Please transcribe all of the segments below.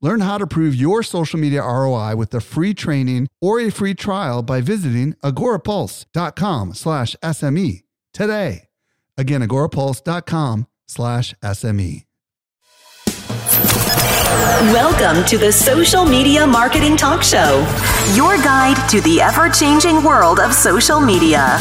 Learn how to prove your social media ROI with a free training or a free trial by visiting agorapulse.com slash SME today. Again, agorapulse.com slash SME. Welcome to the Social Media Marketing Talk Show, your guide to the ever changing world of social media.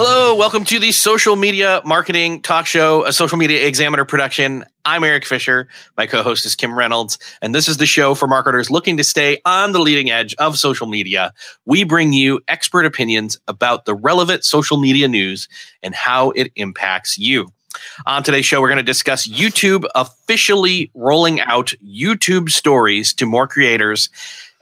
Hello, welcome to the Social Media Marketing Talk Show, a social media examiner production. I'm Erik Fisher. My co host is Kim Reynolds, and this is the show for marketers looking to stay on the leading edge of social media. We bring you expert opinions about the relevant social media news and how it impacts you. On today's show, we're going to discuss YouTube officially rolling out YouTube stories to more creators.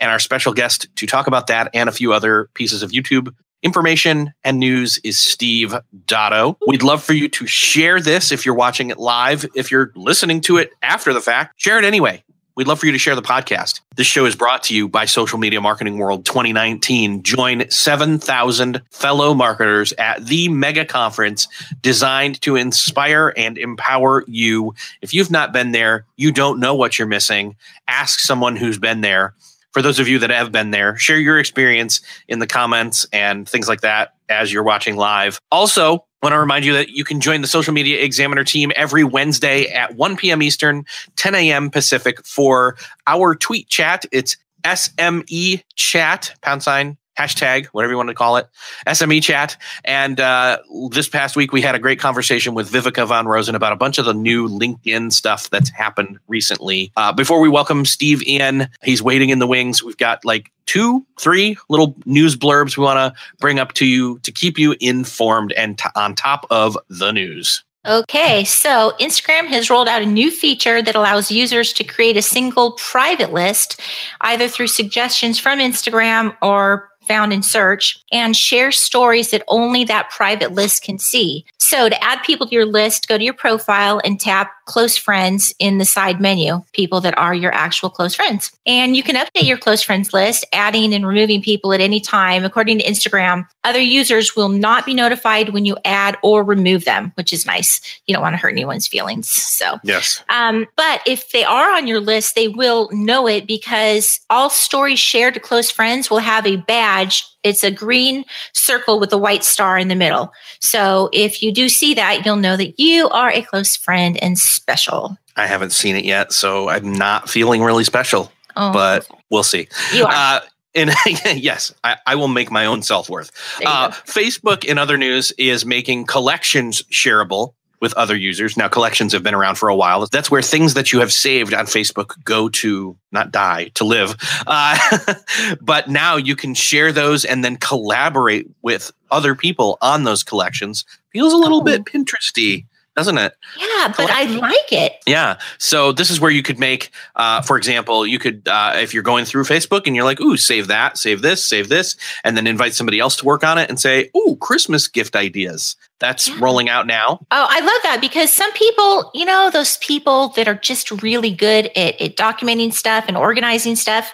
And our special guest to talk about that and a few other pieces of YouTube information and news is Steve Dotto. We'd love for you to share this if you're watching it live. If you're listening to it after the fact, share it anyway. We'd love for you to share the podcast. This show is brought to you by Social Media Marketing World 2019. Join 7,000 fellow marketers at the mega conference designed to inspire and empower you. If you've not been there, you don't know what you're missing. Ask someone who's been there. For those of you that have been there, share your experience in the comments and things like that as you're watching live. Also, want to remind you that you can join the Social Media Examiner team every Wednesday at 1 p.m. Eastern, 10 a.m. Pacific for our tweet chat. It's SME chat, pound sign hashtag, whatever you want to call it, SME chat. And uh, this past week, we had a great conversation with Viveka von Rosen about a bunch of the new LinkedIn stuff that's happened recently. Uh, before we welcome Steve in, he's waiting in the wings. We've got like two, three little news blurbs we want to bring up to you to keep you informed and t- on top of the news. Okay, so Instagram has rolled out a new feature that allows users to create a single private list, either through suggestions from Instagram or found in search and share stories that only that private list can see. So to add people to your list, go to your profile and tap close friends in the side menu, people that are your actual close friends. And you can update your close friends list, adding and removing people at any time. According to Instagram, other users will not be notified when you add or remove them, which is nice. You don't want to hurt anyone's feelings. So, yes. Um, but if they are on your list, they will know it because all stories shared to close friends will have a badge it's a green circle with a white star in the middle. So if you do see that, you'll know that you are a close friend and special. I haven't seen it yet, so I'm not feeling really special, oh, but we'll see. You are. Uh, and yes, I, I, will make my own self worth. Uh, Facebook, in other news, is making collections shareable with other users. Now, collections have been around for a while. That's where things that you have saved on Facebook go to not die, to live. Uh, but now you can share those and then collaborate with other people on those collections. Feels a little oh. bit Pinteresty doesn't it? Yeah, but I like it. Yeah. So this is where you could make, uh, for example, you could, uh, if you're going through Facebook and you're like, ooh, save that, save this, save this, and then invite somebody else to work on it and say, ooh, Christmas gift ideas. That's yeah. rolling out now. Oh, I love that because some people, you know, those people that are just really good at, at documenting stuff and organizing stuff,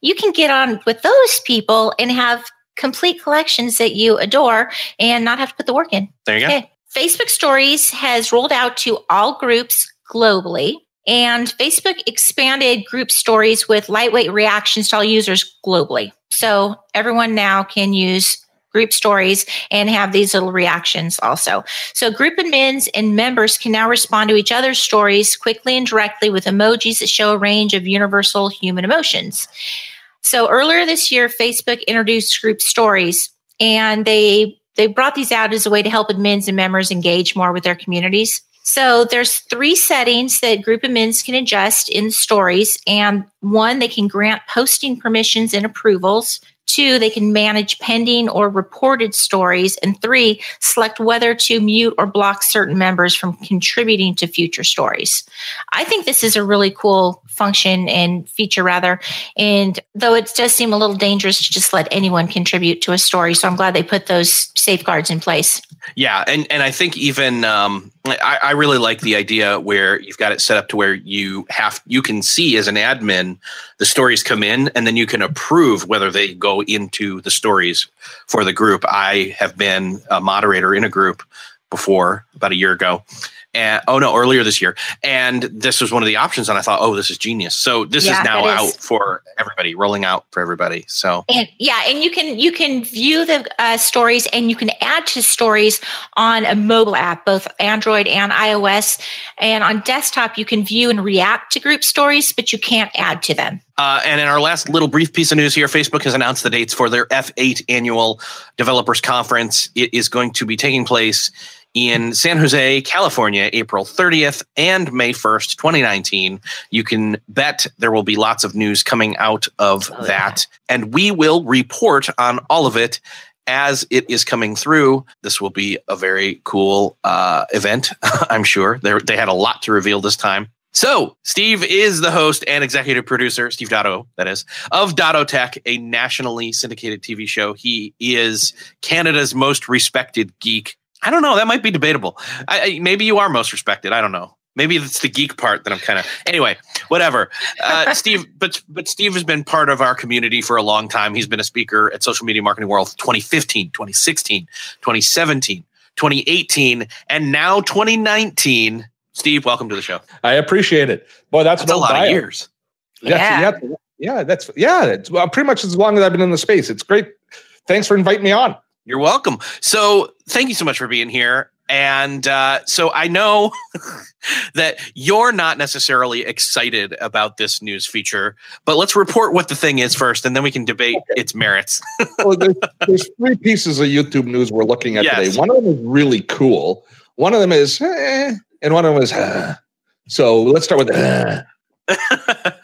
you can get on with those people and have complete collections that you adore and not have to put the work in. There you okay. go. Facebook Stories has rolled out to all groups globally. And Facebook expanded group stories with lightweight reactions to all users globally. So everyone now can use group stories and have these little reactions also. So group admins and members can now respond to each other's stories quickly and directly with emojis that show a range of universal human emotions. So earlier this year, Facebook introduced group stories and they they brought these out as a way to help admins and members engage more with their communities. So there's three settings that group admins can adjust in stories. And one, they can grant posting permissions and approvals. Two, they can manage pending or reported stories. And three, select whether to mute or block certain members from contributing to future stories. I think this is a really cool function and feature, rather. And though it does seem a little dangerous to just let anyone contribute to a story, so I'm glad they put those safeguards in place. Yeah, and and I think even um, I, I really like the idea where you've got it set up to where you have you can see as an admin the stories come in, and then you can approve whether they go into the stories for the group. I have been a moderator in a group before about a year ago, and oh no, earlier this year. And this was one of the options, and I thought, oh, this is genius. So this yeah, is now out for everybody, rolling out for everybody. So and yeah, and you can you can view the uh, stories, and you can add to stories on a mobile app, both Android and iOS. And on desktop, you can view and react to group stories, but you can't add to them. Uh, and in our last little brief piece of news here, Facebook has announced the dates for their F8 annual developers conference. It is going to be taking place in San Jose, California, April 30th and May 1st, 2019. You can bet there will be lots of news coming out of oh, that. Yeah. And we will report on all of it as it is coming through. This will be a very cool uh, event, I'm sure. They're, they had a lot to reveal this time. So, Steve is the host and executive producer, Steve Dotto, that is, of Dotto Tech, a nationally syndicated TV show. He is Canada's most respected geek I don't know. That might be debatable. I, I, maybe you are most respected. I don't know. Maybe it's the geek part that I'm kind of. Anyway, whatever. Uh, Steve, but but Steve has been part of our community for a long time. He's been a speaker at Social Media Marketing World 2015, 2016, 2017, 2018, and now 2019. Steve, welcome to the show. I appreciate it. Boy, that's, that's a lot bio. of years. yeah. yeah, yeah, that's yeah. It's well, pretty much as long as I've been in the space. It's great. Thanks for inviting me on. You're welcome. So, thank you so much for being here. And uh, so, I know that you're not necessarily excited about this news feature, but let's report what the thing is first, and then we can debate okay. its merits. well, there's, there's, three pieces of YouTube news we're looking at yes. today. One of them is really cool. One of them is, eh, and one of them is, so let's start with. Uh.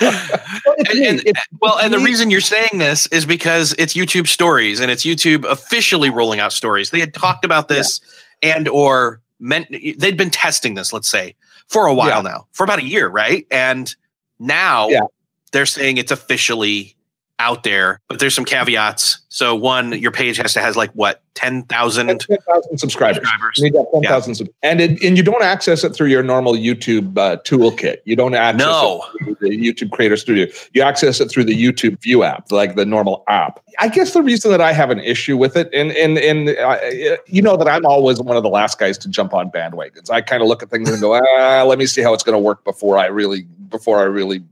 and, and well, and the reason you're saying this is because it's YouTube Stories and it's YouTube officially rolling out stories. They had talked about this yeah. and or meant they'd been testing this, let's say, for a while yeah. now, for about a year, right? And now yeah. they're saying it's officially out there, but there's some caveats. So one, your page has to has like what 10,000 10, subscribers. subscribers. You need that 10,000 yeah. sub- and it, and you don't access it through your normal YouTube uh, toolkit. You don't access no. it through the YouTube Creator Studio. You access it through the YouTube View app, like the normal app. I guess the reason that I have an issue with it, and and and uh, you know that I'm always one of the last guys to jump on bandwagons. I kind of look at things and go, ah, let me see how it's going to work before I really before I really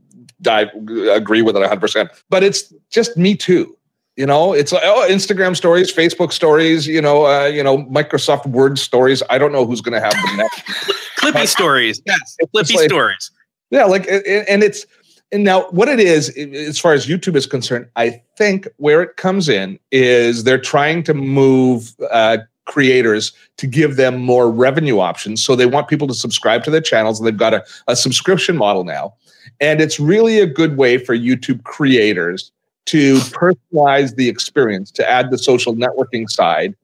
I agree with it 100%. But it's just me too. You know, it's like oh, Instagram stories, Facebook stories, you know, uh, you know, Microsoft Word stories. I don't know who's going to have the next. Clippy stories, yes, Clippy like, stories. Yeah, like, and it's and now what it is, as far as YouTube is concerned, I think where it comes in is they're trying to move uh, creators to give them more revenue options. So they want people to subscribe to their channels, and they've got a, a subscription model now. And it's really a good way for YouTube creators to personalize the experience, to add the social networking side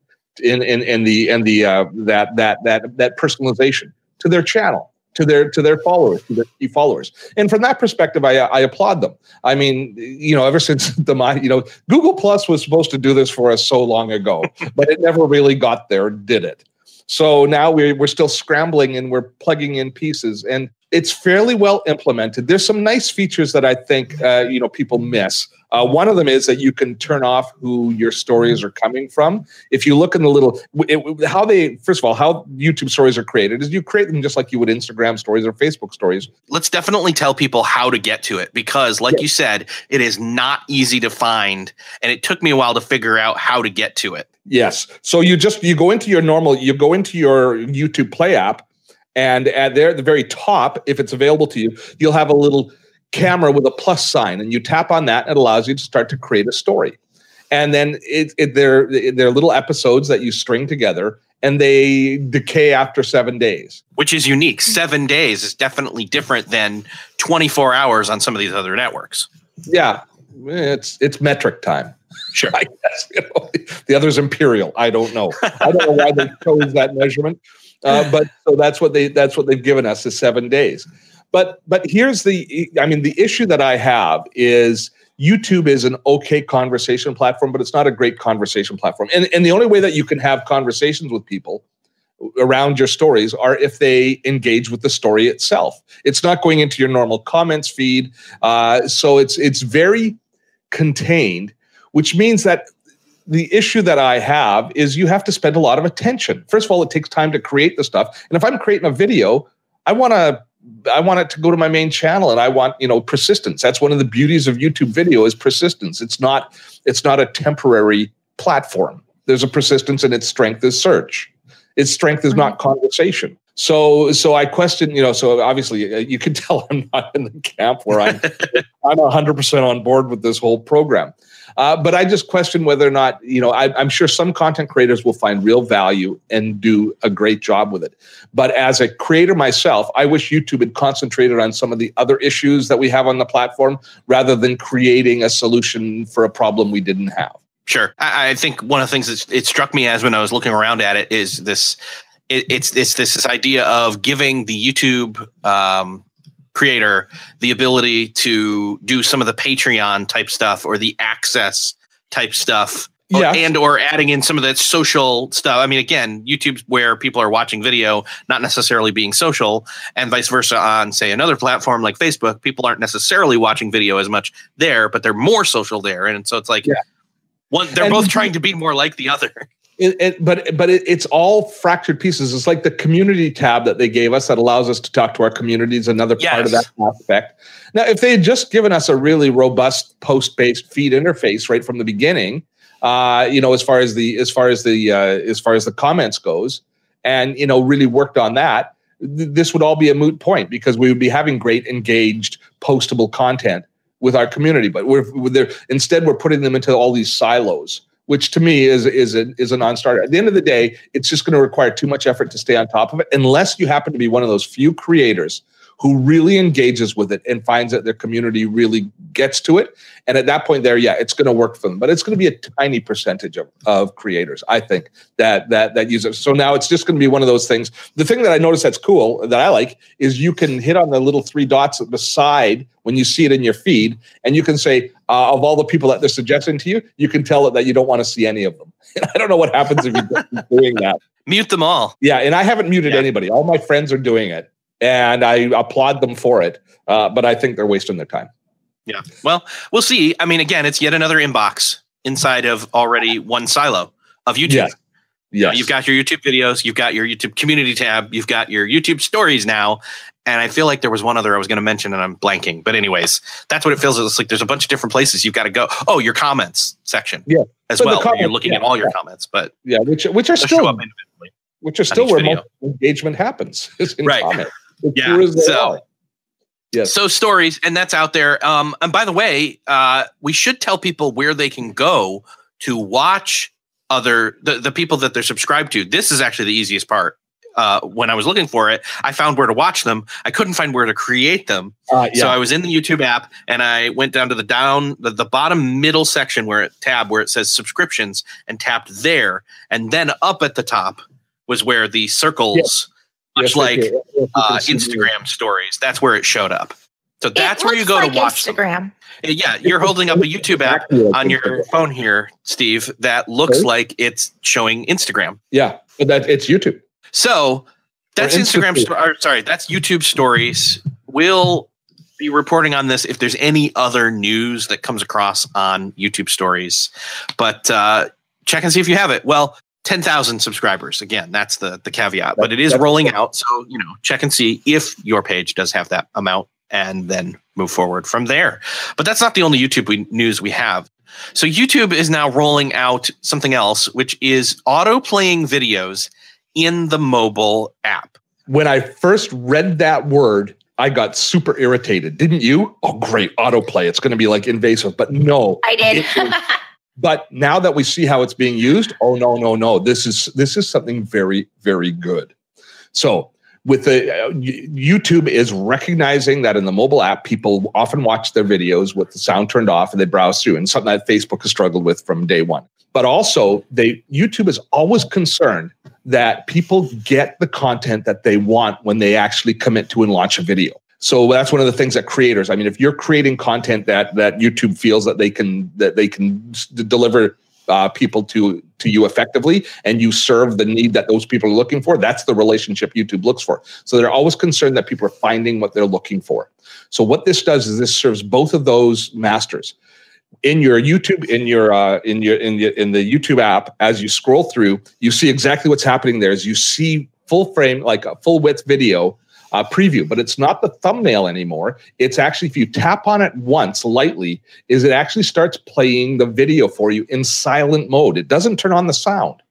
in in, in the and the uh, that that that that personalization to their channel, to their to their followers, to their key followers. And from that perspective, I I applaud them. I mean, you know, ever since the my you know Google Plus was supposed to do this for us so long ago, but it never really got there, did it? So now we're, we're still scrambling and we're plugging in pieces. And it's fairly well implemented. There's some nice features that I think uh, you know people miss. Uh, one of them is that you can turn off who your stories are coming from. If you look in the little it, how they first of all how YouTube stories are created is you create them just like you would Instagram stories or Facebook stories. Let's definitely tell people how to get to it because, like yeah. you said, it is not easy to find, and it took me a while to figure out how to get to it. Yes, so you just you go into your normal you go into your YouTube Play app and at there at the very top, if it's available to you, you'll have a little camera with a plus sign, and you tap on that, and it allows you to start to create a story. And then it, it they're they're little episodes that you string together, and they decay after seven days. Which is unique. Seven days is definitely different than 24 hours on some of these other networks. Yeah. it's it's metric time. Sure. I guess you know, the other's imperial. I don't know. I don't know why they chose that measurement, uh, but so that's what they that's what they've given us is seven days. But but here's the I mean the issue that I have is YouTube is an okay conversation platform, but it's not a great conversation platform. And and the only way that you can have conversations with people around your stories are if they engage with the story itself. It's not going into your normal comments feed, uh, so it's it's very contained, which means that the issue that I have is you have to spend a lot of attention. First of all, it takes time to create the stuff, and if I'm creating a video, I want to I want it to go to my main channel and I want, you know, persistence. That's one of the beauties of YouTube video is persistence. It's not it's not a temporary platform. There's a persistence and its strength is search. Its strength is not conversation. So so I question, you know, so obviously uh, you can tell I'm not in the camp where I'm I'm 100% on board with this whole program. Uh, but I just question whether or not, you know, I, I'm sure some content creators will find real value and do a great job with it. But as a creator myself, I wish YouTube had concentrated on some of the other issues that we have on the platform rather than creating a solution for a problem we didn't have. Sure. I, I think one of the things that it struck me as when I was looking around at it is this. It, it's it's this, this idea of giving the YouTube um, creator the ability to do some of the Patreon type stuff or the access type stuff. Or, and or adding in some of that social stuff. I mean, again, YouTube's where people are watching video, not necessarily being social, and vice versa on, say, another platform like Facebook. People aren't necessarily watching video as much there, but they're more social there, and so it's like Yeah. one. They're And- both trying to be more like the other. It, it, but but it, it's all fractured pieces. It's like the community tab that they gave us that allows us to talk to our communities. Another part of that aspect. Now, if they had just given us a really robust post-based feed interface right from the beginning, uh, you know, as far as the as far as the uh, as far as the comments goes, and you know, really worked on that, th- this would all be a moot point because we would be having great engaged postable content with our community. But we're, we're instead we're putting them into all these silos which to me is is a, is a non-starter. At the end of the day, it's just going to require too much effort to stay on top of it, unless you happen to be one of those few creators who really engages with it and finds that their community really gets to it. And at that point, there, yeah, it's going to work for them. But it's going to be a tiny percentage of, of creators, I think, that that that use it. So now it's just going to be one of those things. The thing that I noticed that's cool that I like is you can hit on the little three dots at the side when you see it in your feed, and you can say uh, of all the people that they're suggesting to you, you can tell it that you don't want to see any of them. I don't know what happens if you're doing that. Mute them all. Yeah, and I haven't muted Yeah. anybody. All my friends are doing it, and I applaud them for it. Uh, but I think they're wasting their time. Yeah. Well, we'll see. I mean, again, it's yet another inbox inside of already one silo of YouTube. Yeah. Yes, You've got your YouTube videos, you've got your YouTube community tab, you've got your YouTube stories now. And I feel like there was one other I was going to mention and I'm blanking. But, anyways, that's what it feels it's like. There's a bunch of different places you've got to go. Oh, your comments section. Yeah. As well. where you're looking yeah, at all your yeah. comments, but yeah, which which are still which are still where engagement happens. Right. comment. Yeah, true as they so-. Yes. So stories, and that's out there. Um, and by the way, uh, we should tell people where they can go to watch other the, the people that they're subscribed to. This is actually the easiest part. Uh, when I was looking for it, I found where to watch them. I couldn't find where to create them. Uh, So. I was in the YouTube app and I went down to the down the, the bottom middle section where it tab where it says subscriptions and tapped there. And then up at the top was where the circles, much Yes, like. Yes, uh, can see Instagram stories. That's where it showed up. So that's where you go like to watch them. Instagram. Yeah, you're holding up a YouTube app on your phone here, Steve, that looks Okay. like it's showing Instagram. Yeah, but that it's YouTube. So that's Instagram. Insta- or, sorry, that's YouTube stories. We'll be reporting on this if there's any other news that comes across on YouTube stories. But uh, check and see if you have it. Well, 10,000 subscribers. Again, that's the the caveat. But it is rolling out. So, you know, check and see if your page does have that amount and then move forward from there. But that's not the only YouTube we, news we have. So YouTube is now rolling out something else, which is auto playing videos in the mobile app. When I first read that word, I got super irritated. Didn't you? Oh, great autoplay. It's going to be like invasive, but no. I did. But now that we see how it's being used, oh no, no, no. This is this is something very, very good. So with the uh, YouTube is recognizing that in the mobile app, people often watch their videos with the sound turned off and they browse through, and something that Facebook has struggled with from day one. But also, they YouTube is always concerned that people get the content that they want when they actually commit to and launch a video. So that's one of the things that creators. I mean, if you're creating content that that YouTube feels that they can that they can deliver uh, people to to you effectively and you serve the need that those people are looking for that's the relationship youtube looks for. So they're always concerned that people are finding what they're looking for. So what this does is this serves both of those masters. In your youtube in your uh, in your in the in the youtube app as you scroll through you see exactly what's happening there is you see full frame like a full width video uh, preview, but it's not the thumbnail anymore. It's actually, if you tap on it once lightly, is it actually starts playing the video for you in silent mode. It doesn't turn on the sound.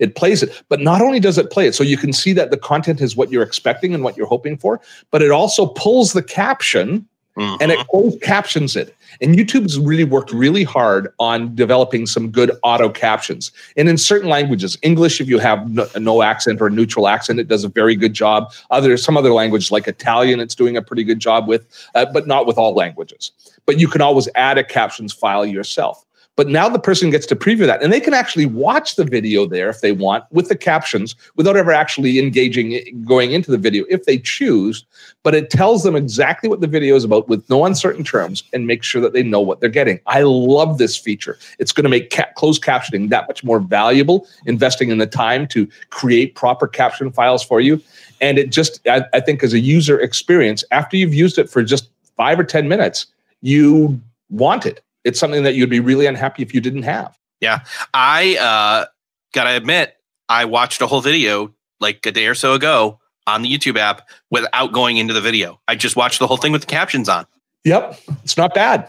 It plays it, but not only does it play it, so you can see that the content is what you're expecting and what you're hoping for, but it also pulls the caption Mm-hmm. and it closed captions it. And YouTube's really worked really hard on developing some good auto captions. And in certain languages, English, if you have no, no, accent or a neutral accent, it does a very good job. Other some other languages like Italian, it's doing a pretty good job with, uh, but not with all languages. But you can always add a captions file yourself. But now the person gets to preview that and they can actually watch the video there if they want with the captions without ever actually engaging, going into the video if they choose. But it tells them exactly what the video is about with no uncertain terms and make sure that they know what they're getting. I love this feature. It's going to make ca- closed captioning that much more valuable, investing in the time to create proper caption files for you. And it just, I, I think, as a user experience, after you've used it for just five or 10 minutes, you want it it's something that you'd be really unhappy if you didn't have. Yeah. I uh, got to admit, I watched a whole video like a day or so ago on the YouTube app without going into the video. I just watched the whole thing with the captions on. Yep. It's not bad.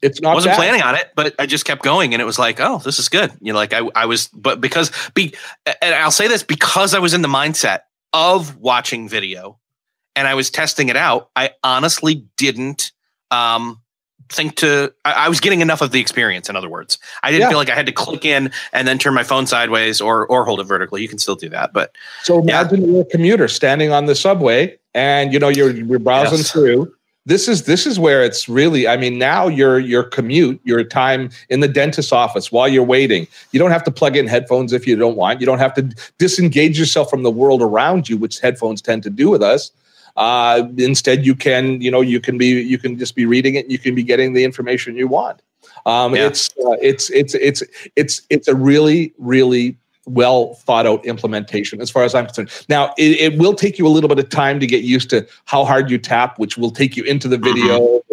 It's not. I wasn't bad. planning on it, but I just kept going, and it was like, oh, this is good. You know, like I, I was, but because be, and I'll say this because I was in the mindset of watching video, and I was testing it out. I honestly didn't um think to I, I, was getting enough of the experience in other words i didn't yeah. feel like i had to click in and then turn my phone sideways or or hold it vertically you can still do that but so imagine yeah. you're a commuter standing on the subway and you know you're you're browsing yes. through this is this is where it's really i mean now your your commute your time in the dentist's office while you're waiting you don't have to plug in headphones if you don't want you don't have to disengage yourself from the world around you which headphones tend to do with us uh, instead, you can you know you can be you can just be reading it. You can be getting the information you want. Um, yeah. It's uh, it's it's it's it's it's a really really well thought out implementation as far as I'm concerned. Now, it, it, will take you a little bit of time to get used to how hard you tap, which will take you into the video. Mm-hmm.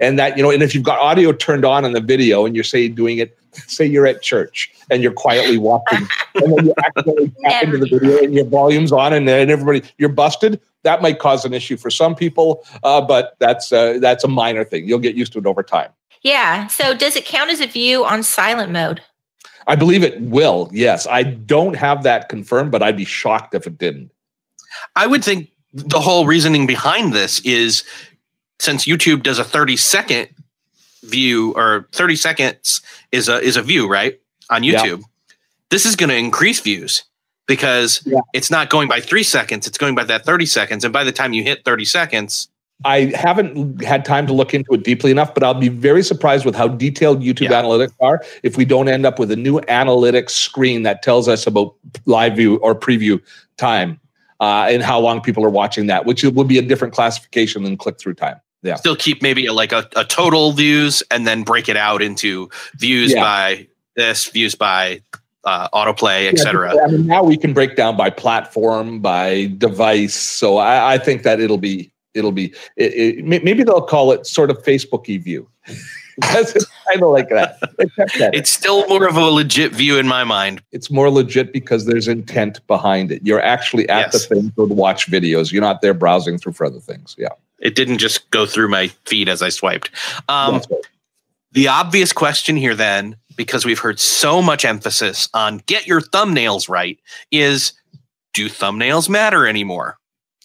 And that, you know, and if you've got audio turned on in the video and you're say doing it, say you're at church and you're quietly walking and then you accidentally tap into the video and your volume's on and, and everybody, you're busted that might cause an issue for some people, uh, but that's uh, that's a minor thing. You'll get used to it over time. Yeah. So does it count as a view on silent mode? I believe it will. Yes, I don't have that confirmed, but I'd be shocked if it didn't. I would think the whole reasoning behind this is since YouTube does a 30 second view or 30 seconds is a is a view, right? On YouTube. Yeah. This is going to increase views because yeah. it's not going by three seconds, it's going by that 30 seconds. And by the time you hit 30 seconds, I haven't had time to look into it deeply enough, but I'll be very surprised with how detailed YouTube yeah. analytics are if we don't end up with a new analytics screen that tells us about live view or preview time uh, and how long people are watching that, which would be a different classification than click through time. Yeah. Still keep maybe a, like a, a total views and then break it out into views yeah. by this, views by uh, autoplay, etc. Yeah, I mean, now we can break down by platform, by device. So I, I think that it'll be it'll be it, it, maybe they'll call it sort of Facebooky view. It's kind of like that. It's still more of a legit view in my mind. It's more legit because there's intent behind it. You're actually at yes. the thing to watch videos. You're not there browsing through for other things. Yeah. It didn't just go through my feed as I swiped. Um, right. The obvious question here, then, because we've heard so much emphasis on get your thumbnails right, is do thumbnails matter anymore?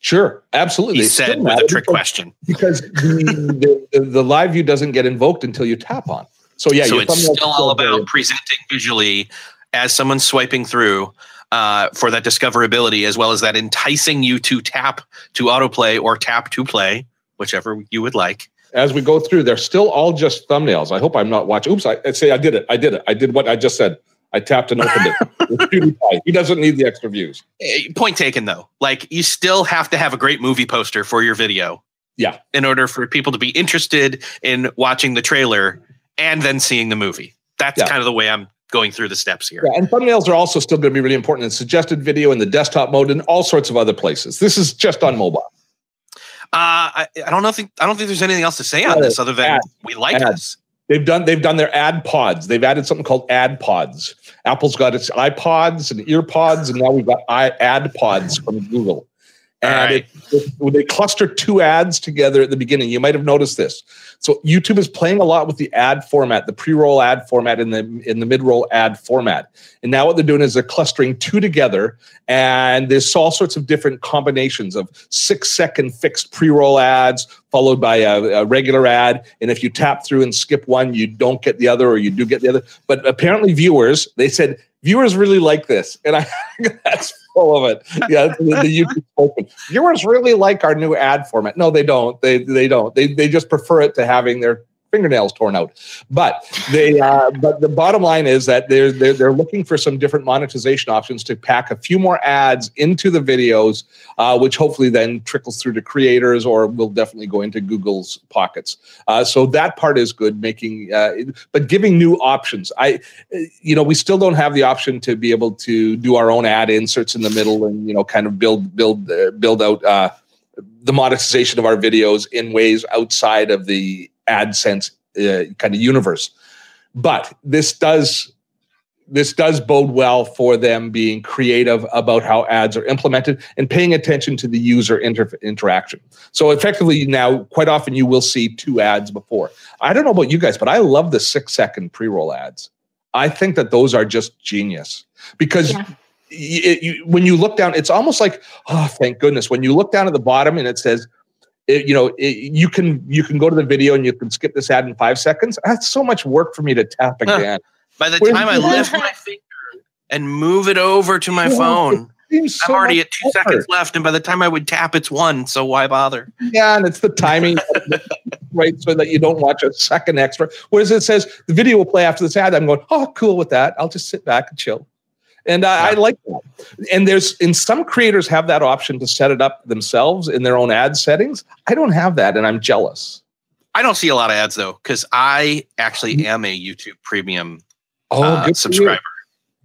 Sure, absolutely. He said with a trick question. Because the, the, the, live view doesn't get invoked until you tap on. So yeah, so it's still all about presenting visually as someone's swiping through. uh, for that discoverability as well as that enticing you to tap to autoplay or tap to play, whichever you would like. As we go through, they're still all just thumbnails. I hope I'm not watching. Oops, I, I say I did it. I did it. I did what I just said. I tapped and opened it. he doesn't need the extra views. Point taken, though. Like you still have to have a great movie poster for your video. Yeah. In order for people to be interested in watching the trailer and then seeing the movie. That's Yeah. kind of the way I'm going through the steps here. Yeah, and thumbnails are also still going to be really important in suggested video in the desktop mode and all sorts of other places. This is just on mobile. Uh, I, I don't know. Think I don't think there's anything else to say on this other than ads. we like Ads. this. They've done they've done their ad pods. They've added something called ad pods. Apple's got its iPods and earpods, and now we've got i ad pods from Google. And right. it, it- when they cluster two ads together at the beginning, you might have noticed this. So YouTube is playing a lot with the ad format, the pre-roll ad format, and the in the mid-roll ad format. And now what they're doing is they're clustering two together, and there's all sorts of different combinations of six-second fixed pre-roll ads followed by a, a regular ad. And if you tap through and skip one, you don't get the other, or you do get the other. But apparently, viewers they said viewers really like this, and I that's full of it. Yeah, the, the YouTube open. Viewers really like our new ad format. No, they don't. They they don't. They they just prefer it to having their fingernails torn out. But they uh, but the bottom line is that they're, they're they're looking for some different monetization options to pack a few more ads into the videos, uh, which hopefully then trickles through to creators or will definitely go into Google's pockets. Uh, so that part is good, making uh, but giving new options. I you know we still don't have the option to be able to do our own ad inserts in the middle and you know kind of build build uh, build out uh, the monetization of our videos in ways outside of the AdSense uh, kind of universe. But this does this does bode well for them being creative about how ads are implemented and paying attention to the user inter- interaction. So effectively now quite often you will see two ads before. I don't know about you guys, but I love the 6 second pre-roll ads. I think that those are just genius because Yeah. it, you, when you look down, it's almost like, oh, thank goodness. When you look down at the bottom and it says, it, you know, it, you can you can go to the video and you can skip this ad in five seconds. That's so much work for me to tap again. By the Where's time I lift my finger and move it over to my Yeah. phone, I'm so already at two effort. seconds left, and by the time I would tap, it's one. So why bother? Yeah, and it's the timing, right? So that you don't watch a second extra. Whereas it says the video will play after this ad, I'm going, oh, cool with that. I'll just sit back and chill. And I, I like that. And there's, and some creators have that option to set it up themselves in their own ad settings. I don't have that, and I'm jealous. I don't see a lot of ads though, because I actually am a YouTube Premium Oh, uh, good for you. subscriber.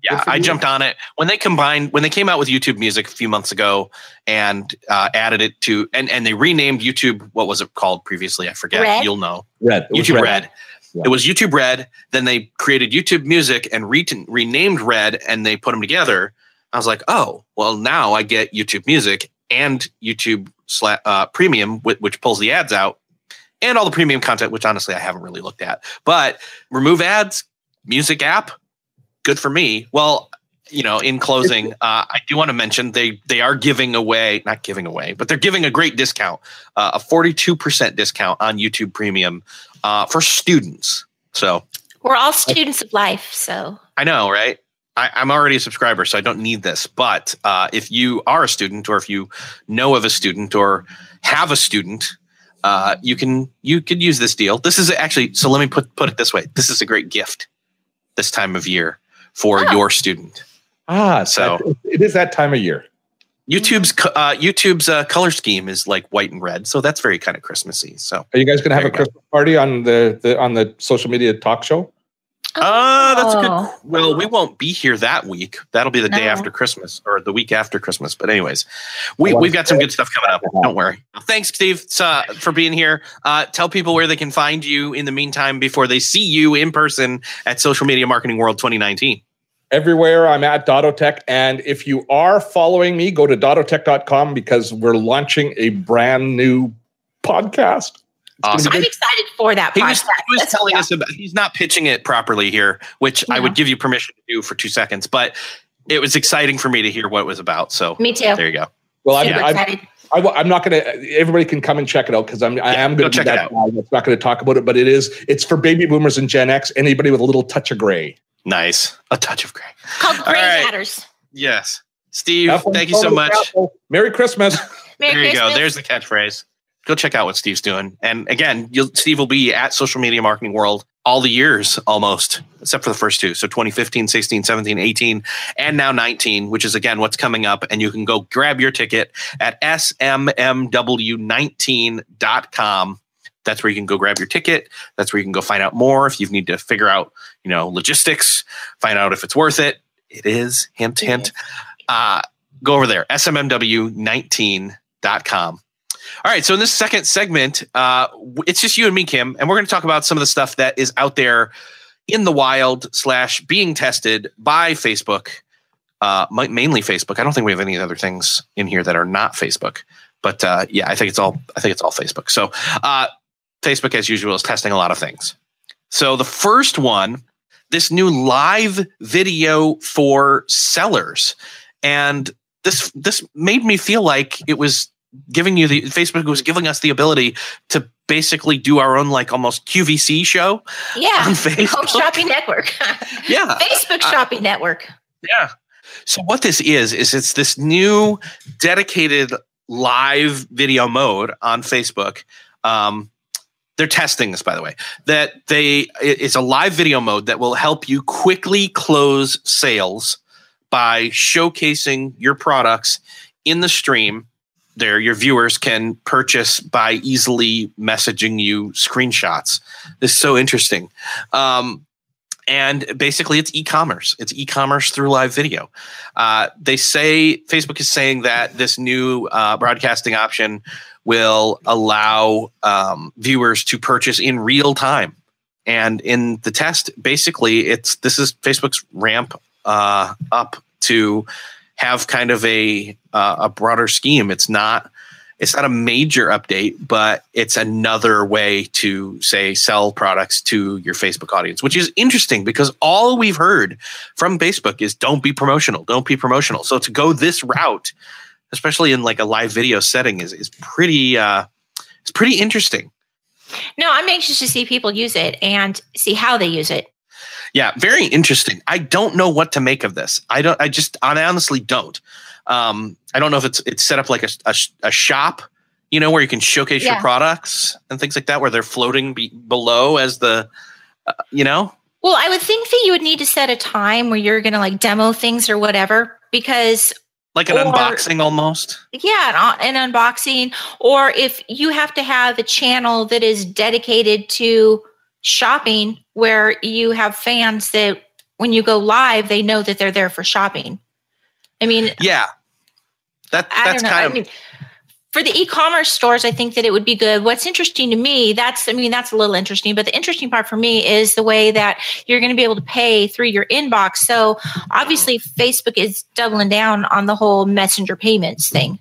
Yeah, Good I you. jumped on it when they combined when they came out with YouTube Music a few months ago and uh, added it to and and they renamed YouTube. What was it called previously? I forget. Red? You'll know. Red. It was YouTube Red. Yeah. It was YouTube Red. Then they created YouTube Music and re- renamed Red, and they put them together. I was like, oh, well, now I get YouTube Music and YouTube sla- uh, Premium, which, which pulls the ads out, and all the premium content, which honestly I haven't really looked at. But remove ads, music app, good for me. Well, you know, in closing, uh, I do want to mention they they are giving away, not giving away, but they're giving a great discount, uh, a forty two percent discount on YouTube Premium uh, for students. So We're all students of life, so I know, right? I, I'm already a subscriber, so I don't need this. But uh, if you are a student, or if you know of a student, or have a student, uh, you can you could use this deal. This is actually so. Let me put put it this way: this is a great gift this time of year for Oh. your student. Ah, So- so it is that time of year. YouTube's uh, YouTube's uh, color scheme is like white and red, so that's very kind of Christmassy. So, Are you guys going to have a you go. Christmas party on the, the on the social media talk show? uh, that's a Oh. good. Well, we won't be here that week. That'll be the day after Christmas or the week after Christmas. But anyways, we we've got some good stuff coming up. Don't worry. Thanks, Steve, uh, for being here. Uh, tell people where they can find you in the meantime before they see you in person at Social Media Marketing World 2019. Everywhere I'm at Dottotech. And if you are following me, go to dottotech.com because we're launching a brand new podcast. Awesome. I'm excited for that He podcast. was, he was telling go. us about he's not pitching it properly here, which I would give you permission to do for two seconds, but it was exciting for me to hear what it was about. So Me too. there you go. Well, I'm, Super I'm, excited. I, am not going to. Everybody can come and check it out because I'm. I am going to check be it that guy that's not going to talk about it, but it is. It's for baby boomers and Gen X. Anybody with a little touch of gray. Nice. A touch of gray. Called Gray right. Matters. Yes. Steve, Apple thank you so phones, much. Apple. Merry Christmas. Merry there you Christmas. go. There's the catchphrase. Go check out what Steve's doing. And again, you'll, Steve will be at Social Media Marketing World all the years almost, except for the first two. So 2015, 16, 17, 18, and now 19, which is again what's coming up. And you can go grab your ticket at smmw19.com. That's where you can go grab your ticket. That's where you can go find out more if you need to figure out, you know, logistics, find out if it's worth it. It is. Hint, hint. Uh, go over there, smmw19.com. All right. So in this second segment, uh, it's just you and me, Kim, and we're going to talk about some of the stuff that is out there in the wild slash being tested by Facebook, uh, mainly Facebook. I don't think we have any other things in here that are not Facebook, but uh, yeah, I think it's all. I think it's all Facebook. So uh, Facebook, as usual, is testing a lot of things. So the first one, this new live video for sellers, and this this made me feel like it was giving you the Facebook was giving us the ability to basically do our own like almost QVC show Yeah. on Home Facebook. Shopping Network. Yeah. Facebook Shopping Network. Yeah. So what this is is it's this new dedicated live video mode on Facebook. Um, they're testing this, by the way. That they it's a live video mode that will help you quickly close sales by showcasing your products in the stream. There, your viewers can purchase by easily messaging you screenshots. This is so interesting. Um, and basically it's e-commerce it's e-commerce through live video uh, they say facebook is saying that this new uh, broadcasting option will allow um, viewers to purchase in real time and in the test basically it's this is facebook's ramp uh, up to have kind of a uh, a broader scheme it's not it's not a major update, but it's another way to say sell products to your Facebook audience, which is interesting because all we've heard from Facebook is don't be promotional, don't be promotional. So to go this route, especially in like a live video setting, is is pretty uh, it's pretty interesting. No, I'm anxious to see people use it and see how they use it. Yeah, very interesting. I don't know what to make of this. I don't. I just. I honestly don't. Um, I don't know if it's it's set up like a a, a shop, you know, where you can showcase your products and things like that, where they're floating be, below as the, uh, you know. Well, I would think that you would need to set a time where you're going to like demo things or whatever, because like an Or- unboxing almost. yeah, an, an unboxing, or if you have to have a channel that is dedicated to shopping, where you have fans that when you go live, they know that they're there for shopping. I mean, Yeah, that I that's don't know. kind I of mean, for the e-commerce stores, I think that it would be good. What's interesting to me, that's I mean, that's a little interesting, but the interesting part for me is the way that you're going to be able to pay through your inbox. So obviously Facebook is doubling down on the whole messenger payments thing.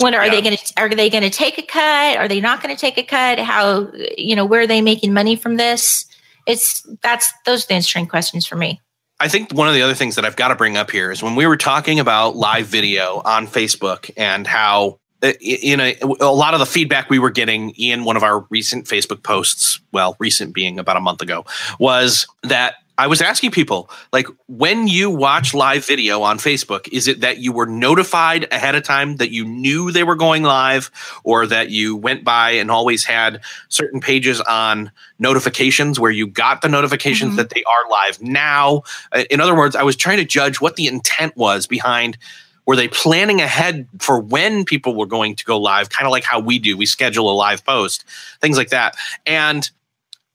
When are Yeah. they going to are they going to take a cut? Are they not going to take a cut? How you know, where are they making money from this? It's that's those are the interesting questions for me. I think one of the other things that I've got to bring up here is when we were talking about live video on Facebook and how uh, you know a lot of the feedback we were getting in one of our recent Facebook posts, well, recent being about a month ago, was that I was asking people like when you watch live video on Facebook, is it that you were notified ahead of time that you knew they were going live or that you went by and always had certain pages on notifications where you got the notifications Mhm. that they are live now? Uh, In other words, I was trying to judge what the intent was behind were they planning ahead for when people were going to go live kind of like how we do we schedule a live post things like that. And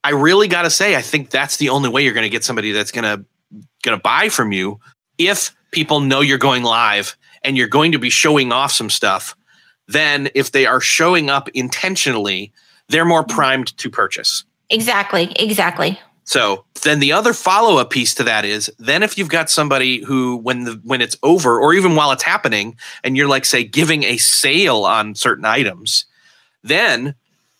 i really got to say i think that's the only way you're going to get somebody that's going to going to buy from you. If people know you're going live and you're going to be showing off some stuff then if they are showing up intentionally they're more primed to purchase. Exactly, exactly. so then the other follow up piece to that is then if you've got somebody who when the when it's over or even while it's happening and you're like say giving a sale on certain items, then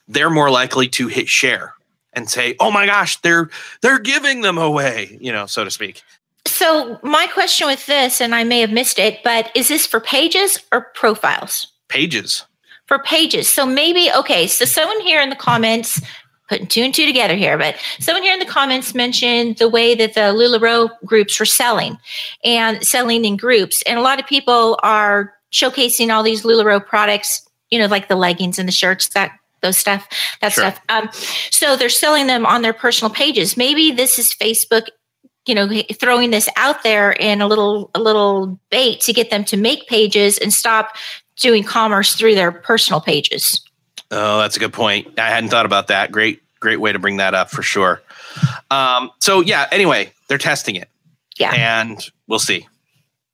they're more likely to hit share and say, "Oh my gosh, they're they're giving them away," you know, so to speak. So my question with this, and I may have missed it, but is this for pages or profiles? Pages. For pages. So maybe, okay, so someone here in the comments putting two and two together here. But someone here in the comments mentioned the way that the LuLaRoe groups were selling and selling in groups. And a lot of people are showcasing all these LuLaRoe products, you know, like the leggings and the shirts, that those stuff, that sure. stuff. Um, so they're selling them on their personal pages. Maybe this is Facebook you know throwing this out there in a little a little bait to get them to make pages and stop doing commerce through their personal pages oh that's a good point. I hadn't thought about that. Great great way to bring that up for sure. Um, so yeah anyway they're testing it. Yeah. And we'll see.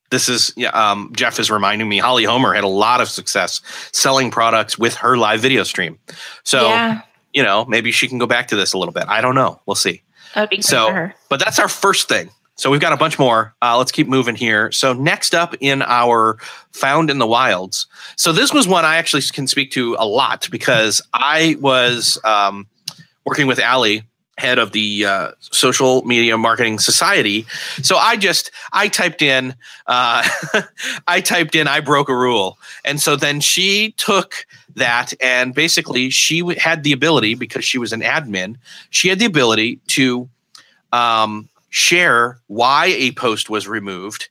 This is yeah um, jeff is reminding me holly homer had a lot of success selling products with her live video stream. So yeah. you know maybe she can go back to this a little bit. I don't know. We'll see. So, but that's our first thing. So we've got a bunch more. Uh, let's keep moving here. So next up in our found in the wilds. So this was one I actually can speak to a lot because I was um, working with Ali head of the uh, social media marketing society. So I just I typed in uh, I typed in I broke a rule, and so then she took that and basically she had the ability because she was an admin she had the ability to um, share why a post was removed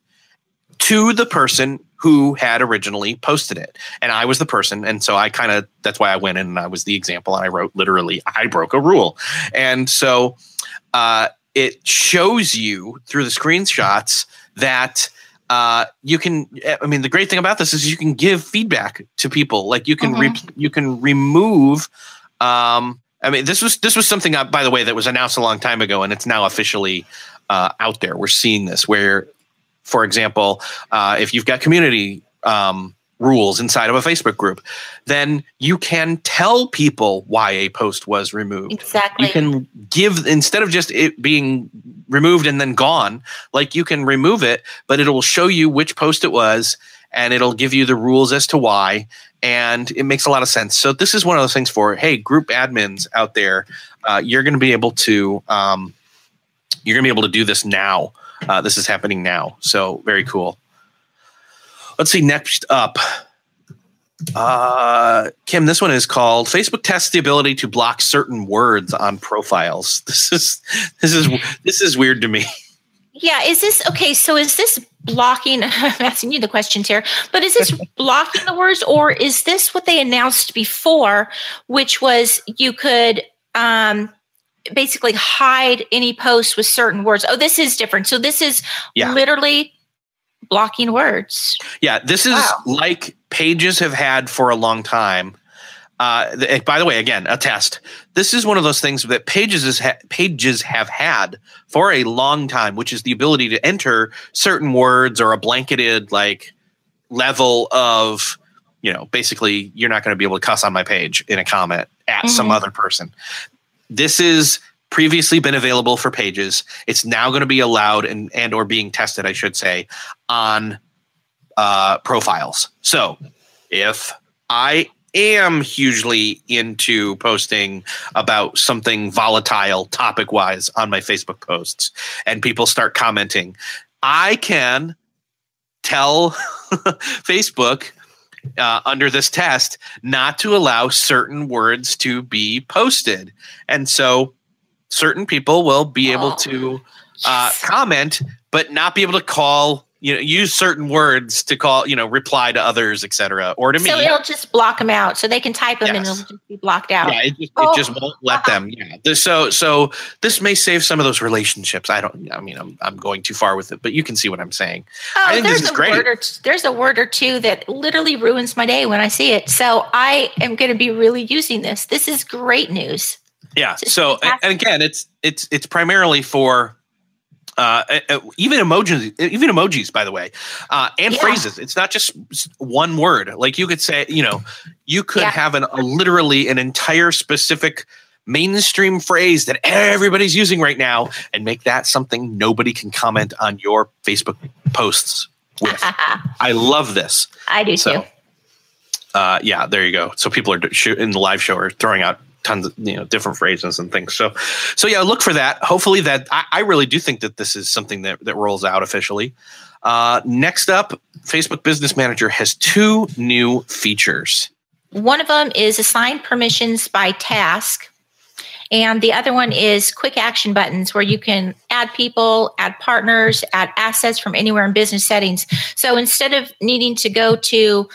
to the person who had originally posted it. And i was the person and so i kind of that's why i went in and i was the example and i wrote literally i broke a rule. And so uh, it shows you through the screenshots that uh, you can i mean the great thing about this is you can give feedback to people. Like you can mm-hmm. re- you can remove um, i mean this was this was something uh, by the way that was announced a long time ago and it's now officially uh, out there we're seeing this where for example uh, if you've got community um, rules inside of a Facebook group, then you can tell people why a post was removed. Exactly. You can give instead of just it being removed and then gone, like you can remove it, but it will show you which post it was and it'll give you the rules as to why and it makes a lot of sense. So this is one of those things for hey, group admins out there, uh, you're going to be able to um, you're going to be able to do this now. Uh, this is happening now. So very cool. Let's see. Next up, uh, Kim, this one is called Facebook tests the ability to block certain words on profiles. This is this is this is weird to me. Yeah, is this okay? So is this blocking? I'm asking you the questions here, but is this blocking the words, or is this what they announced before, which was you could um, basically hide any post with certain words? Oh, this is different. So this is yeah. literally blocking words. Yeah, this is wow. like pages have had for a long time. Uh, by the way, again, a test. This is one of those things that pages is ha- pages have had for a long time, which is the ability to enter certain words or a blanketed like level of, you know, basically you're not going to be able to cuss on my page in a comment at mm-hmm. some other person. This is previously been available for pages. It's now going to be allowed and and or being tested, I should say, on uh, profiles. So if I am hugely into posting about something volatile topic wise on my Facebook posts and people start commenting, I can tell Facebook uh, under this test not to allow certain words to be posted. And so certain people will be able oh, to uh, comment, but not be able to call you know use certain words to call you know reply to others etc or to so me. So it'll just block them out. So they can type them yes. and it'll just be blocked out. Yeah it just, oh. it just oh. won't let them. Yeah. So so this may save some of those relationships. I don't i mean i'm, I'm going too far with it but you can see what i'm saying. Oh, i think this is great. t- there's a word or two that literally ruins my day when i see it. So i am going to be really using this. This is great news. Yeah. So and again, it's it's it's primarily for uh, even emojis, even emojis, by the way, uh, and yeah. phrases. It's not just one word. Like you could say, you know, you could yeah. have an, a literally an entire specific mainstream phrase that everybody's using right now, and make that something nobody can comment on your Facebook posts with. I love this. I do so, too. Uh, yeah, there you go. So people are in the live show are throwing out tons of you know different phrases and things. So, so yeah, look for that. Hopefully, that I, I really do think that this is something that that rolls out officially. Uh, next up, Facebook Business Manager has two new features. One of them is assign permissions by task. And the other one is quick action buttons where you can add people, add partners, add assets from anywhere in business settings. So instead of needing to go to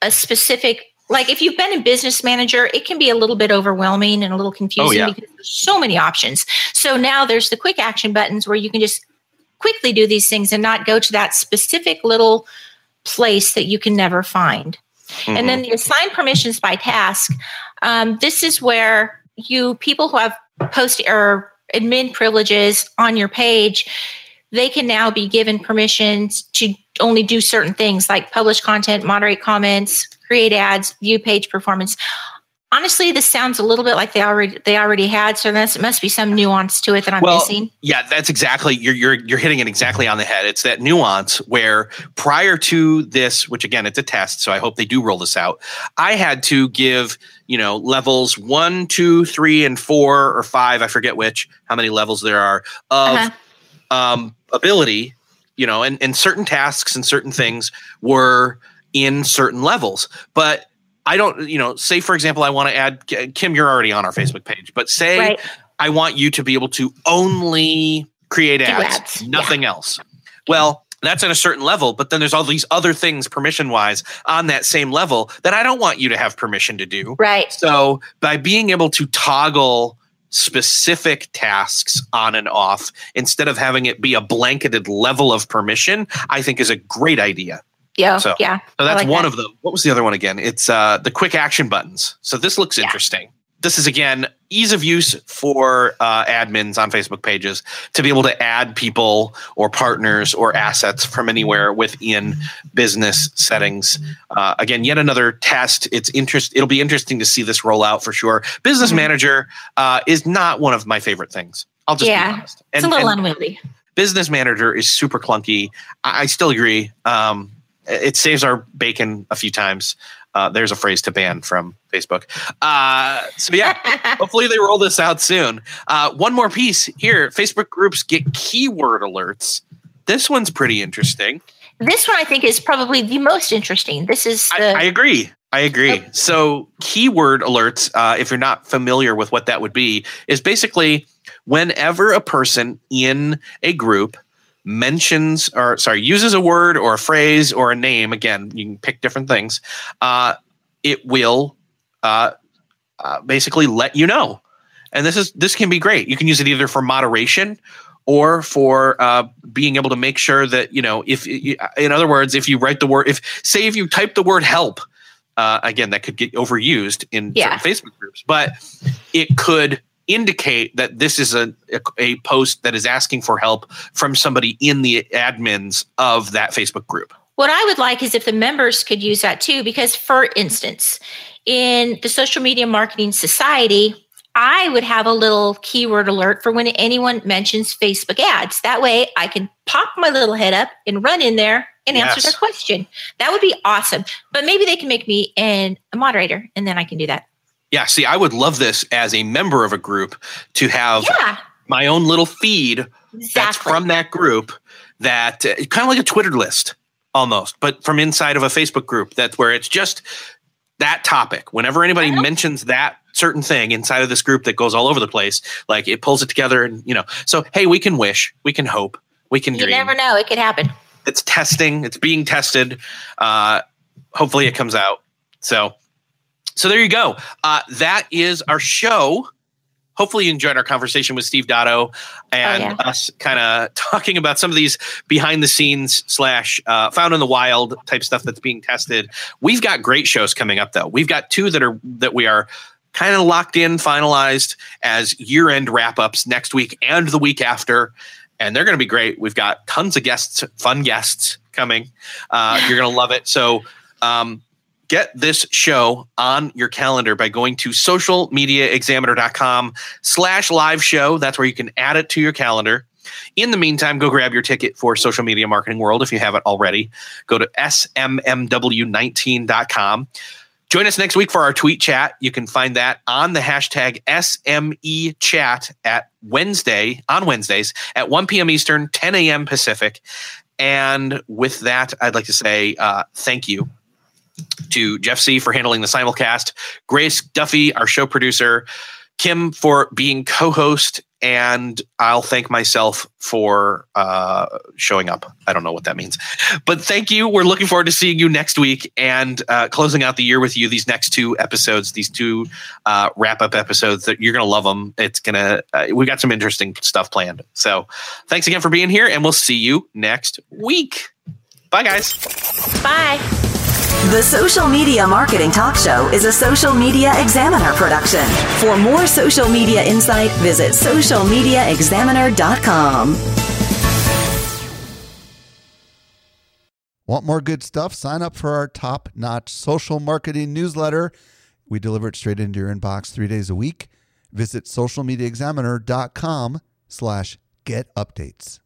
a specific like if you've been a business manager, it can be a little bit overwhelming and a little confusing Oh, yeah. because there's so many options. So now there's the quick action buttons where you can just quickly do these things and not go to that specific little place that you can never find. And then the assign permissions by task. Um, this is where you people who have post or admin privileges on your page, they can now be given permissions to only do certain things like publish content, moderate comments, create ads, view page performance. Honestly, this sounds a little bit like they already they already had, so there must be some nuance to it that I'm Well, missing. Yeah, that's exactly you're you're you're hitting it exactly on the head. It's that nuance where prior to this, which again it's a test, so I hope they do roll this out. I had to give you know levels one, two, three, and four or five. I forget which how many levels there are of Uh-huh. um, ability. You know, and and certain tasks and certain things were in certain levels, but. I don't, you know, say for example, I want to add Kim, you're already on our Facebook page, but say Right. I want you to be able to only create ads, ads, nothing else. Well, that's at a certain level, but then there's all these other things permission wise on that same level that I don't want you to have permission to do. Right. So by being able to toggle specific tasks on and off instead of having it be a blanketed level of permission, I think is a great idea. Yeah. So- yeah. So that's like one that. of them. What was the other one again? It's uh, the quick action buttons. So this looks Yeah. interesting. This is again ease of use for uh, admins on Facebook pages to be able to add people or partners or assets from anywhere within business settings. Uh, again, yet another test. It's interest. It'll be interesting to see this roll out for sure. Business Mhm. manager uh, is not one of my favorite things. I'll just Yeah. be honest. It's a little unwieldy. business manager is super clunky. I, I still agree. Um, it saves our bacon a few times. Uh, there's a phrase to ban from Facebook. Uh, so yeah, hopefully they roll this out soon. Uh, one more piece here: Facebook groups get keyword alerts. This one's pretty interesting. This one I think is probably the most interesting. This is the I, I agree. I agree. So, keyword alerts, uh, if you're not familiar with what that would be, is basically whenever a person in a group mentions or sorry uses a word or a phrase or a name again you can pick different things uh, it will uh, uh, basically let you know and this is this can be great you can use it either for moderation or for uh, being able to make sure that you know if in other words if you write the word if say if you type the word help uh, again that could get overused in Yeah. certain facebook groups but it could indicate that this is a, a a post that is asking for help from somebody in the admins of that facebook group What I would like is if the members could use that too, because for instance, in the Social Media Marketing Society, I would have a little keyword alert for when anyone mentions Facebook ads. That way I can pop my little head up and run in there and answer Yes. their question. That would be awesome. But maybe they can make me an, a moderator and then I can do that. Yeah see i would love this as a member of a group to have Yeah, my own little feed that's from that group that uh, kind of like a Twitter list almost, but from inside of a Facebook group. That's where it's just that topic. Whenever anybody Uh-huh. mentions that certain thing inside of this group that goes all over the place, like it pulls it together and you know. So hey, we can wish, we can hope, we can you dream. never know. It could happen. It's testing. It's being tested. Uh, hopefully, it comes out. So, so there you go. Uh, that is our show. Hopefully, you enjoyed our conversation with Steve Dotto and Oh, yeah. us kind of talking about some of these behind the scenes slash uh, found in the wild type stuff that's being tested. We've got great shows coming up though. We've got two that are that we are kind of locked in, finalized as year end wrap ups next week and the week after. And they're going to be great. We've got tons of guests, fun guests coming. Uh, you're going to love it. So, um, get this show on your calendar by going to socialmediaexaminer.com slash live show. That's where you can add it to your calendar. In the meantime, go grab your ticket for Social Media Marketing World if you haven't already. Go to smmw19.com. Join us next week for our tweet chat. You can find that on the hashtag SME chat at Wednesday, on Wednesdays at 1 p.m. Eastern, 10 a.m. Pacific. And with that, I'd like to say uh, thank you to Jeff Sieh for handling the simulcast, Grace Duffy, our show producer, Kim for being co-host, and I'll thank myself for uh, showing up. I don't know what that means, but thank you. We're looking forward to seeing you next week and uh, closing out the year with you. These next two episodes, these two uh, wrap-up episodes, that you're gonna love them. It's gonna. Uh, we got some interesting stuff planned. So, thanks again for being here, and we'll see you next week. Bye, guys. Bye. The Social Media Marketing Talk Show is a Social Media Examiner production. For more social media insight, visit socialmediaexaminer.com. Want more good stuff? Sign up for our top-notch social marketing newsletter. We deliver it straight into your inbox three days a week. Visit socialmediaexaminer.com slash get updates.